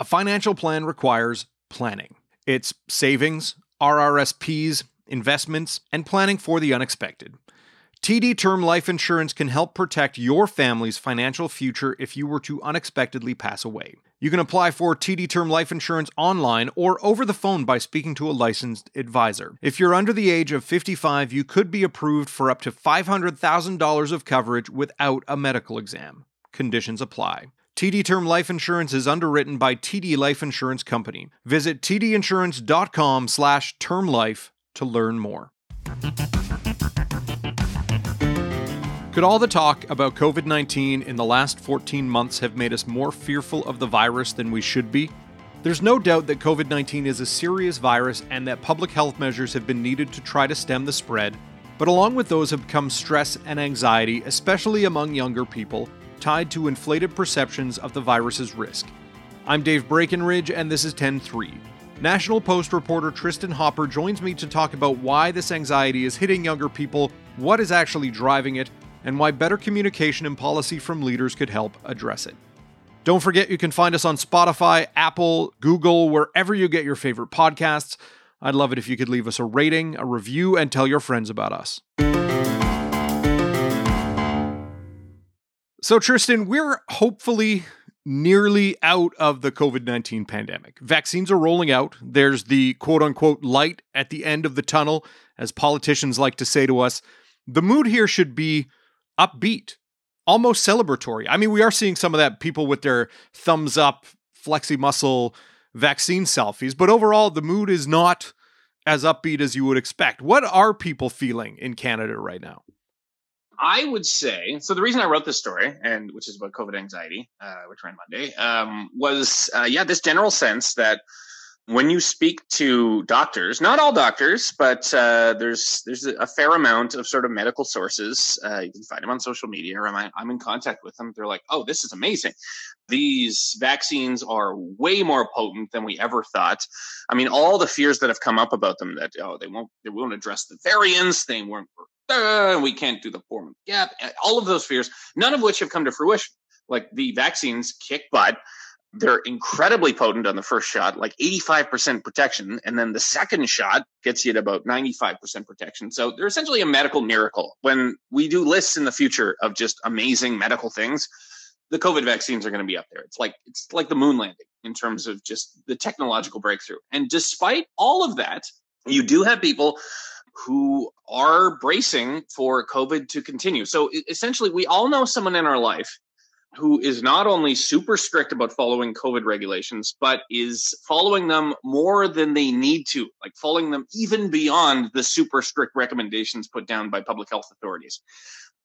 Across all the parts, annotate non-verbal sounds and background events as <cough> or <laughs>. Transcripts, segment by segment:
A financial plan requires planning. It's savings, RRSPs, investments, and planning for the unexpected. TD Term Life Insurance can help protect your family's financial future if you were to unexpectedly pass away. You can apply for TD Term Life Insurance online or over the phone by speaking to a licensed advisor. If you're under the age of 55, you could be approved for up to $500,000 of coverage without a medical exam. Conditions apply. TD Term Life Insurance is underwritten by TD Life Insurance Company. Visit tdinsurance.com slash term life to learn more. Could all the talk about COVID 19 in the last 14 months have made us more fearful of the virus than we should be? There's no doubt that COVID 19 is a serious virus and that public health measures have been needed to try to stem the spread, but along with those have come stress and anxiety, especially among younger people, tied to inflated perceptions of the virus's risk. I'm Dave Breckenridge, and this is 10 3. National Post reporter Tristan Hopper joins me to talk about why this anxiety is hitting younger people, what is actually driving it, and why better communication and policy from leaders could help address it. Don't forget you can find us on Spotify, Apple, Google, wherever you get your favorite podcasts. I'd love it if you could leave us a rating, a review, and tell your friends about us. So, Tristan, we're hopefully nearly out of the COVID 19 pandemic. Vaccines are rolling out. There's the quote unquote light at the end of the tunnel, as politicians like to say to us. The mood here should be upbeat, almost celebratory. I mean, we are seeing some of that people with their thumbs up, flexi muscle vaccine selfies, but overall, the mood is not as upbeat as you would expect. What are people feeling in Canada right now? I would say so. The reason I wrote this story, and which is about COVID anxiety, uh, which ran Monday, um, was uh, yeah, this general sense that when you speak to doctors, not all doctors, but uh, there's there's a fair amount of sort of medical sources. Uh, you can find them on social media, or I'm, I'm in contact with them. They're like, "Oh, this is amazing. These vaccines are way more potent than we ever thought." I mean, all the fears that have come up about them that oh, they won't they won't address the variants, they weren't, uh, we can't do the four month gap. All of those fears, none of which have come to fruition. Like the vaccines kick butt they're incredibly potent on the first shot, like 85% protection. And then the second shot gets you at about 95% protection. So they're essentially a medical miracle. When we do lists in the future of just amazing medical things, the COVID vaccines are going to be up there. It's like, it's like the moon landing in terms of just the technological breakthrough. And despite all of that, you do have people who are bracing for COVID to continue. So essentially, we all know someone in our life who is not only super strict about following COVID regulations, but is following them more than they need to, like following them even beyond the super strict recommendations put down by public health authorities.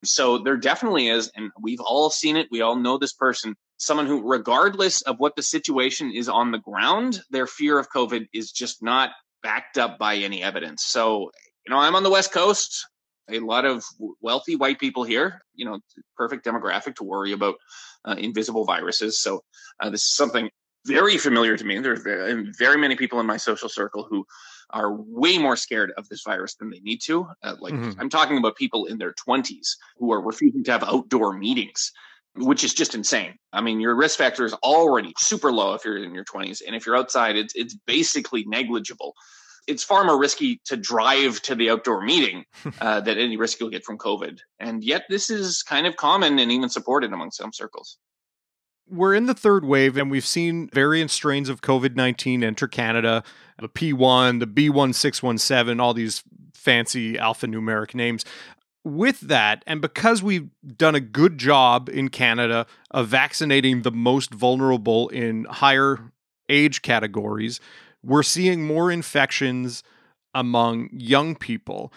So there definitely is, and we've all seen it. We all know this person, someone who, regardless of what the situation is on the ground, their fear of COVID is just not backed up by any evidence. So, you know, I'm on the West Coast a lot of wealthy white people here, you know, perfect demographic to worry about uh, invisible viruses. So uh, this is something very familiar to me. There are very, many people in my social circle who are way more scared of this virus than they need to. Uh, like mm-hmm. I'm talking about people in their 20s who are refusing to have outdoor meetings. Which is just insane. I mean, your risk factor is already super low if you're in your 20s, and if you're outside, it's it's basically negligible it's far more risky to drive to the outdoor meeting <laughs> uh, than any risk you'll get from COVID. And yet, this is kind of common and even supported among some circles. We're in the third wave, and we've seen variant strains of COVID 19 enter Canada the P1, the B1617, all these fancy alphanumeric names. With that, and because we've done a good job in Canada of vaccinating the most vulnerable in higher age categories, we're seeing more infections among young people.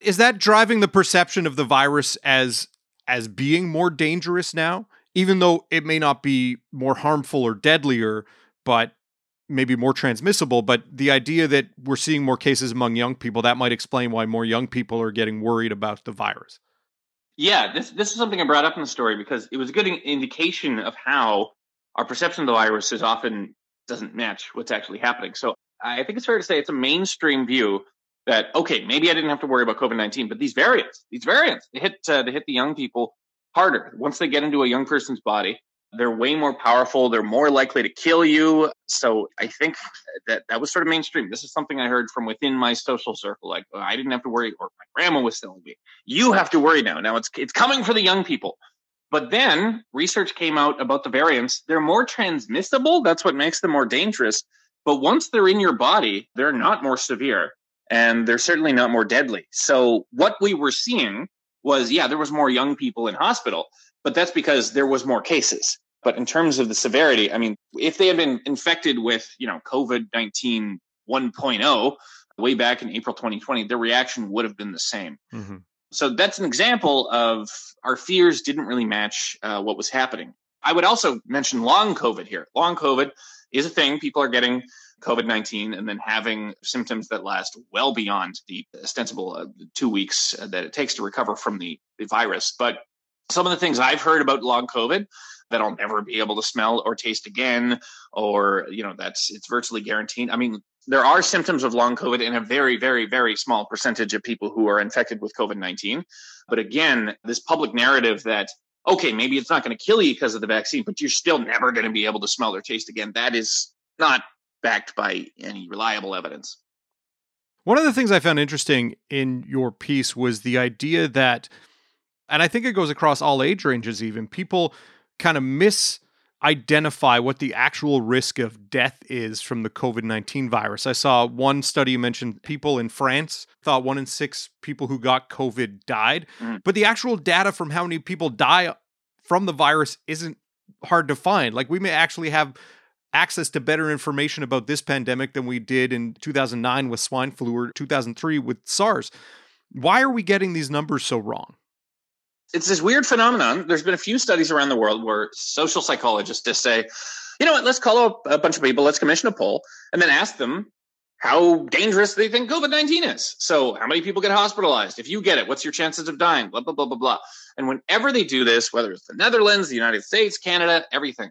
Is that driving the perception of the virus as as being more dangerous now, even though it may not be more harmful or deadlier, but maybe more transmissible, but the idea that we're seeing more cases among young people, that might explain why more young people are getting worried about the virus. Yeah, this this is something I brought up in the story because it was a good indication of how our perception of the virus is often doesn't match what's actually happening. So I think it's fair to say it's a mainstream view that okay, maybe I didn't have to worry about COVID nineteen, but these variants, these variants, they hit uh, they hit the young people harder once they get into a young person's body. They're way more powerful. They're more likely to kill you. So I think that that was sort of mainstream. This is something I heard from within my social circle. Like oh, I didn't have to worry, or my grandma was telling me, "You have to worry now. Now it's it's coming for the young people." But then research came out about the variants. They're more transmissible. That's what makes them more dangerous. But once they're in your body, they're not more severe and they're certainly not more deadly. So what we were seeing was, yeah, there was more young people in hospital, but that's because there was more cases. But in terms of the severity, I mean, if they had been infected with, you know, COVID 19 1.0 way back in April 2020, their reaction would have been the same. Mm-hmm. So that's an example of our fears didn't really match uh, what was happening. I would also mention long COVID here. Long COVID is a thing. People are getting COVID 19 and then having symptoms that last well beyond the ostensible uh, two weeks uh, that it takes to recover from the, the virus. But some of the things I've heard about long COVID that I'll never be able to smell or taste again, or, you know, that's it's virtually guaranteed. I mean, there are symptoms of long COVID in a very, very, very small percentage of people who are infected with COVID 19. But again, this public narrative that, okay, maybe it's not going to kill you because of the vaccine, but you're still never going to be able to smell or taste again, that is not backed by any reliable evidence. One of the things I found interesting in your piece was the idea that, and I think it goes across all age ranges, even people kind of miss identify what the actual risk of death is from the COVID 19 virus. I saw one study you mentioned people in France thought one in six people who got COVID died, mm. but the actual data from how many people die from the virus isn't hard to find. Like we may actually have access to better information about this pandemic than we did in 2009 with swine flu or 2003 with SARS. Why are we getting these numbers so wrong? It's this weird phenomenon. There's been a few studies around the world where social psychologists just say, you know what, let's call up a bunch of people, let's commission a poll, and then ask them how dangerous they think COVID 19 is. So, how many people get hospitalized? If you get it, what's your chances of dying? Blah, blah, blah, blah, blah. And whenever they do this, whether it's the Netherlands, the United States, Canada, everything,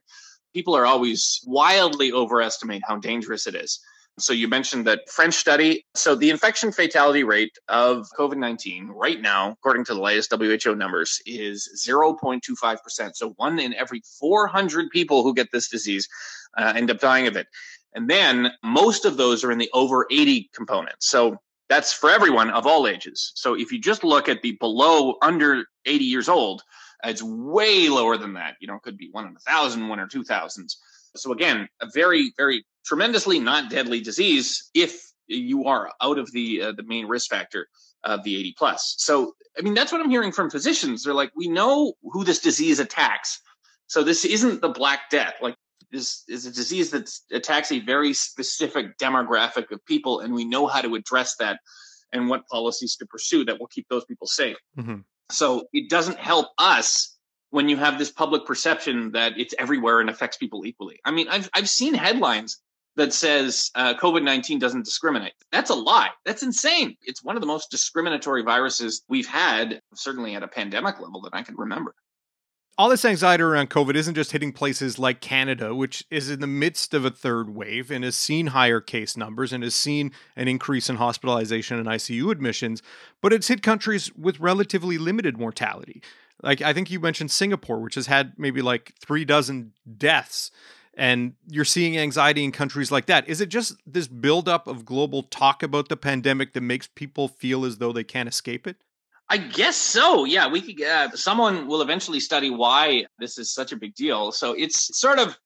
people are always wildly overestimate how dangerous it is. So you mentioned that French study. So the infection fatality rate of COVID 19 right now, according to the latest WHO numbers, is 0.25%. So one in every 400 people who get this disease uh, end up dying of it. And then most of those are in the over 80 component. So that's for everyone of all ages. So if you just look at the below under 80 years old, it's way lower than that. You know, it could be one in a thousand, one or two thousands. So again, a very, very tremendously not deadly disease if you are out of the uh, the main risk factor of the 80 plus. So I mean that's what I'm hearing from physicians. They're like, we know who this disease attacks. So this isn't the Black Death. Like this is a disease that attacks a very specific demographic of people, and we know how to address that and what policies to pursue that will keep those people safe. Mm-hmm. So it doesn't help us when you have this public perception that it's everywhere and affects people equally. I mean, I've I've seen headlines that says uh, COVID nineteen doesn't discriminate. That's a lie. That's insane. It's one of the most discriminatory viruses we've had, certainly at a pandemic level that I can remember. All this anxiety around COVID isn't just hitting places like Canada, which is in the midst of a third wave and has seen higher case numbers and has seen an increase in hospitalization and ICU admissions, but it's hit countries with relatively limited mortality. Like I think you mentioned Singapore, which has had maybe like three dozen deaths, and you're seeing anxiety in countries like that. Is it just this buildup of global talk about the pandemic that makes people feel as though they can't escape it? I guess so. Yeah, we could. Uh, someone will eventually study why this is such a big deal. So it's sort of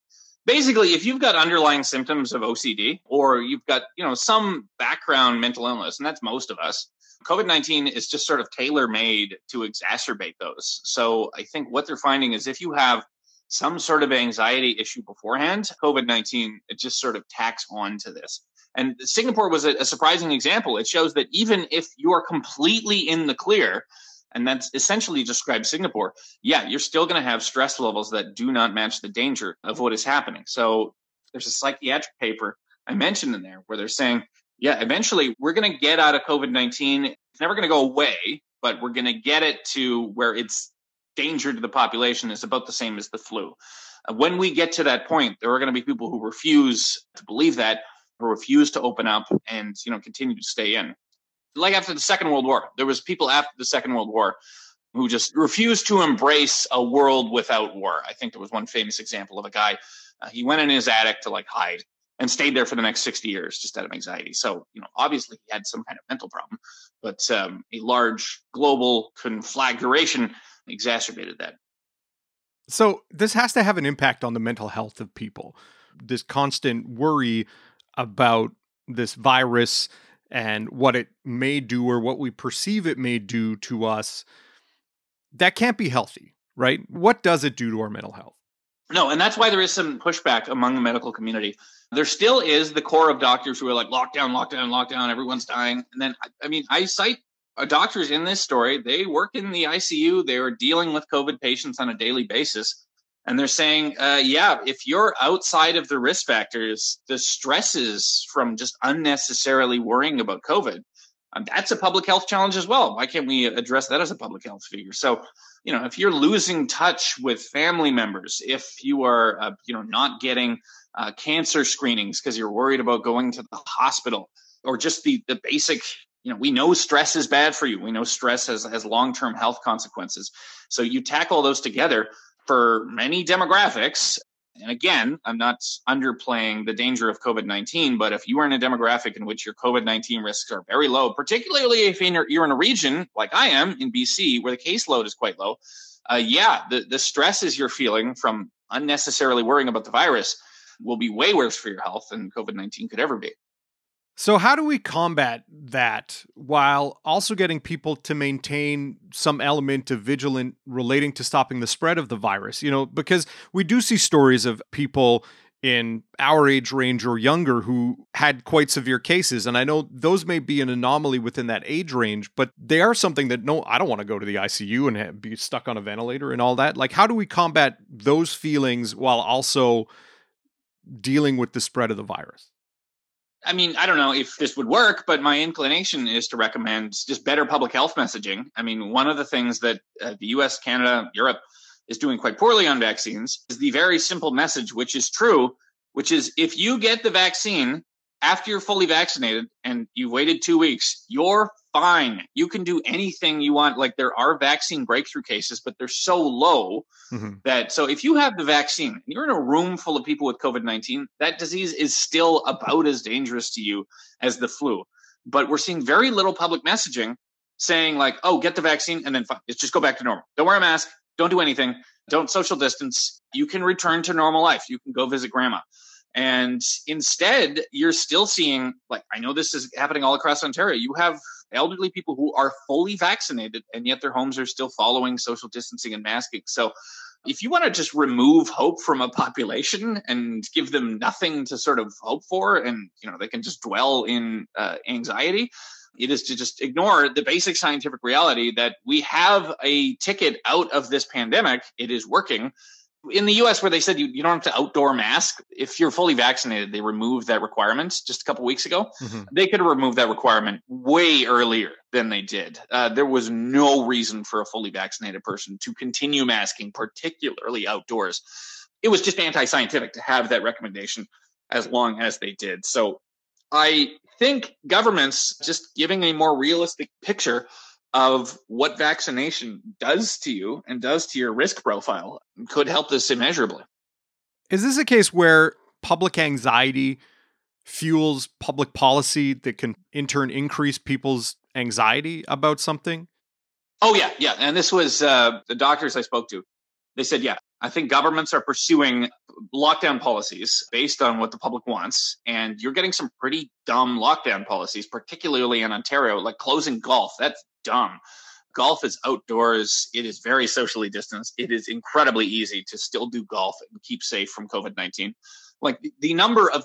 basically if you've got underlying symptoms of OCD or you've got you know some background mental illness, and that's most of us, COVID 19 is just sort of tailor made to exacerbate those. So I think what they're finding is if you have some sort of anxiety issue beforehand, COVID 19, it just sort of tacks on to this. And Singapore was a, a, surprising example. It shows that even if you are completely in the clear, and that's essentially describes Singapore, yeah, you're still going to have stress levels that do not match the danger of what is happening. So there's a psychiatric paper I mentioned in there where they're saying yeah, eventually we're going to get out of COVID 19. It's never going to go away, but we're going to get it to where it's danger to the population is about the same as the flu. Uh, when we get to that point, there are going to be people who refuse to believe that, who refuse to open up and, you know, continue to stay in. Like after the Second World War, there was people after the Second World War who just refused to embrace a world without war. I think there was one famous example of a guy. Uh, he went in his attic to like hide and stayed there for the next 60 years just out of anxiety. So, you know, obviously he had some kind of mental problem, but um, a large global conflagration exacerbated that. So, this has to have an impact on the mental health of people. This constant worry about this virus and what it may do or what we perceive it may do to us. That can't be healthy, right? What does it do to our mental health? No, and that's why there is some pushback among the medical community. There still is the core of doctors who are like lockdown, lockdown, lockdown, everyone's dying. And then, I mean, I cite uh, doctors in this story. They work in the ICU, they are dealing with COVID patients on a daily basis. And they're saying, uh, yeah, if you're outside of the risk factors, the stresses from just unnecessarily worrying about COVID, um, that's a public health challenge as well. Why can't we address that as a public health figure? So, you know, if you're losing touch with family members, if you are, uh, you know, not getting uh, cancer screenings because you're worried about going to the hospital, or just the the basic, you know, we know stress is bad for you. We know stress has has long term health consequences. So you tackle those together for many demographics. And again, I'm not underplaying the danger of COVID 19, but if you are in a demographic in which your COVID 19 risks are very low, particularly if you're in a region like I am in BC where the caseload is quite low, uh, yeah, the, the stresses you're feeling from unnecessarily worrying about the virus will be way worse for your health than COVID 19 could ever be. So, how do we combat that while also getting people to maintain some element of vigilant relating to stopping the spread of the virus? You know, because we do see stories of people in our age range or younger who had quite severe cases. And I know those may be an anomaly within that age range, but they are something that no, I don't want to go to the ICU and be stuck on a ventilator and all that. Like, how do we combat those feelings while also dealing with the spread of the virus? I mean, I don't know if this would work, but my inclination is to recommend just better public health messaging. I mean, one of the things that uh, the US, Canada, Europe is doing quite poorly on vaccines is the very simple message, which is true, which is if you get the vaccine after you're fully vaccinated and you've waited two weeks, you're fine. You can do anything you want. Like there are vaccine breakthrough cases, but they're so low mm-hmm. that so if you have the vaccine and you're in a room full of people with COVID 19, that disease is still about as dangerous to you as the flu. But we're seeing very little public messaging saying, like, oh, get the vaccine and then fine. It's just go back to normal. Don't wear a mask. Don't do anything. Don't social distance. You can return to normal life. You can go visit grandma. And instead, you're still seeing, like, I know this is happening all across Ontario. You have elderly people who are fully vaccinated, and yet their homes are still following social distancing and masking. So, if you want to just remove hope from a <laughs> population and give them nothing to sort of hope for, and you know they can just dwell in uh, anxiety, it is to just ignore the basic scientific reality that we have a ticket out of this pandemic. It is working in the US where they said you, you don't have to outdoor mask if you're fully vaccinated they removed that requirement just a couple weeks ago. Mm-hmm. they could have removed that requirement way earlier than they did. Uh, there was no reason for a fully vaccinated person to continue masking particularly outdoors. It was just anti-scientific to have that recommendation as long as they did. So i think governments just giving a more realistic picture of what vaccination does to you and does to your risk profile could help this immeasurably. Is this a case where public anxiety fuels public policy that can in turn increase people's anxiety about something? Oh yeah, yeah. And this was uh, the doctors I spoke to. They said, yeah, I think governments are pursuing lockdown policies based on what the public wants. And you're getting some pretty dumb lockdown policies, particularly in Ontario, like closing golf. That's dumb. Golf is outdoors. It is very socially distanced. It is incredibly easy to still do golf and keep safe from COVID 19. Like the number of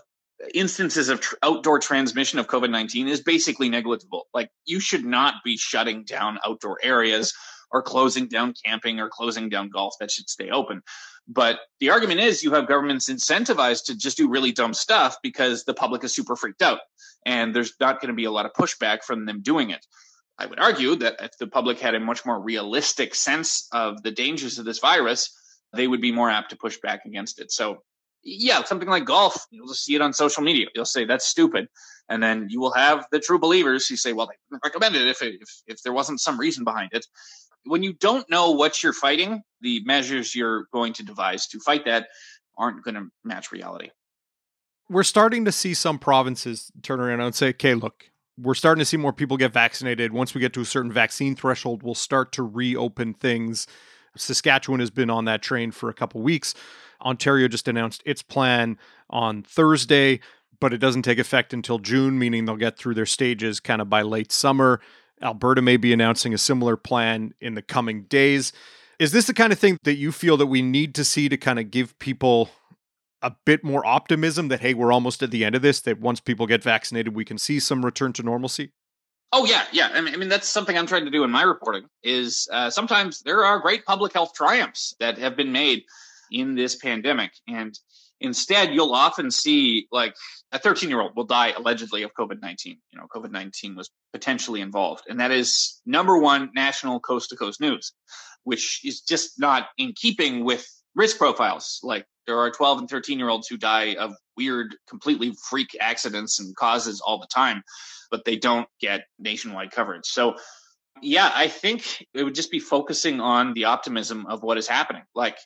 instances of tr- outdoor transmission of COVID 19 is basically negligible. Like you should not be shutting down outdoor areas or closing down camping or closing down golf. That should stay open. But the argument is you have governments incentivized to just do really dumb stuff because the public is super freaked out and there's not going to be a lot of pushback from them doing it. I would argue that if the public had a much more realistic sense of the dangers of this virus, they would be more apt to push back against it. So, yeah, something like golf, you'll just see it on social media. You'll say that's stupid, and then you will have the true believers who say, "Well, they recommended it if, if if there wasn't some reason behind it." When you don't know what you're fighting, the measures you're going to devise to fight that aren't going to match reality. We're starting to see some provinces turn around and say, okay, look, we're starting to see more people get vaccinated. Once we get to a certain vaccine threshold, we'll start to reopen things. Saskatchewan has been on that train for a couple weeks. Ontario just announced its plan on Thursday, but it doesn't take effect until June, meaning they'll get through their stages kind of by late summer. Alberta may be announcing a similar plan in the coming days. Is this the kind of thing that you feel that we need to see to kind of give people a bit more optimism that hey, we're almost at the end of this, that once people get vaccinated, we can see some return to normalcy? Oh yeah, yeah. I mean, I mean, that's something I'm trying to do in my reporting. Is uh, sometimes there are great public health triumphs that have been made in this pandemic, and instead you'll often see like a 13 year old will die allegedly of COVID-19. You know, COVID-19 was potentially involved, and that is number one national coast to coast news, which is just not in keeping with risk profiles. Like there are 12 and 13 year olds who die of weird, completely freak accidents and causes all the time but they don't get nationwide coverage. So, yeah, I think it would just be focusing on the optimism of what is happening. Like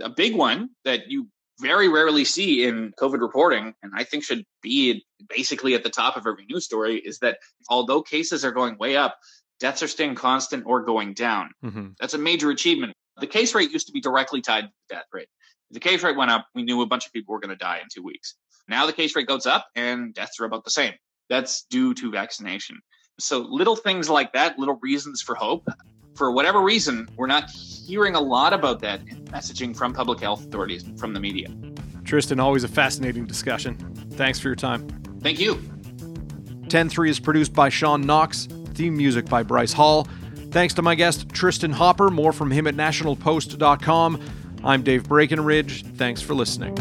a big one that you very rarely see in COVID reporting, and I think should be basically at the top of every news story, is that although cases are going way up, deaths are staying constant or going down. Mm-hmm. That's a major achievement. The case rate used to be directly tied to the death rate. If the case rate went up, we knew a bunch of people were going to die in two weeks. Now the case rate goes up and deaths are about the same that's due to vaccination. So little things like that, little reasons for hope. For whatever reason, we're not hearing a lot about that messaging from public health authorities, from the media. Tristan, always a fascinating discussion. Thanks for your time. Thank you. 10-3 is produced by Sean Knox, theme music by Bryce Hall. Thanks to my guest, Tristan Hopper. More from him at nationalpost.com. I'm Dave Breckenridge. Thanks for listening.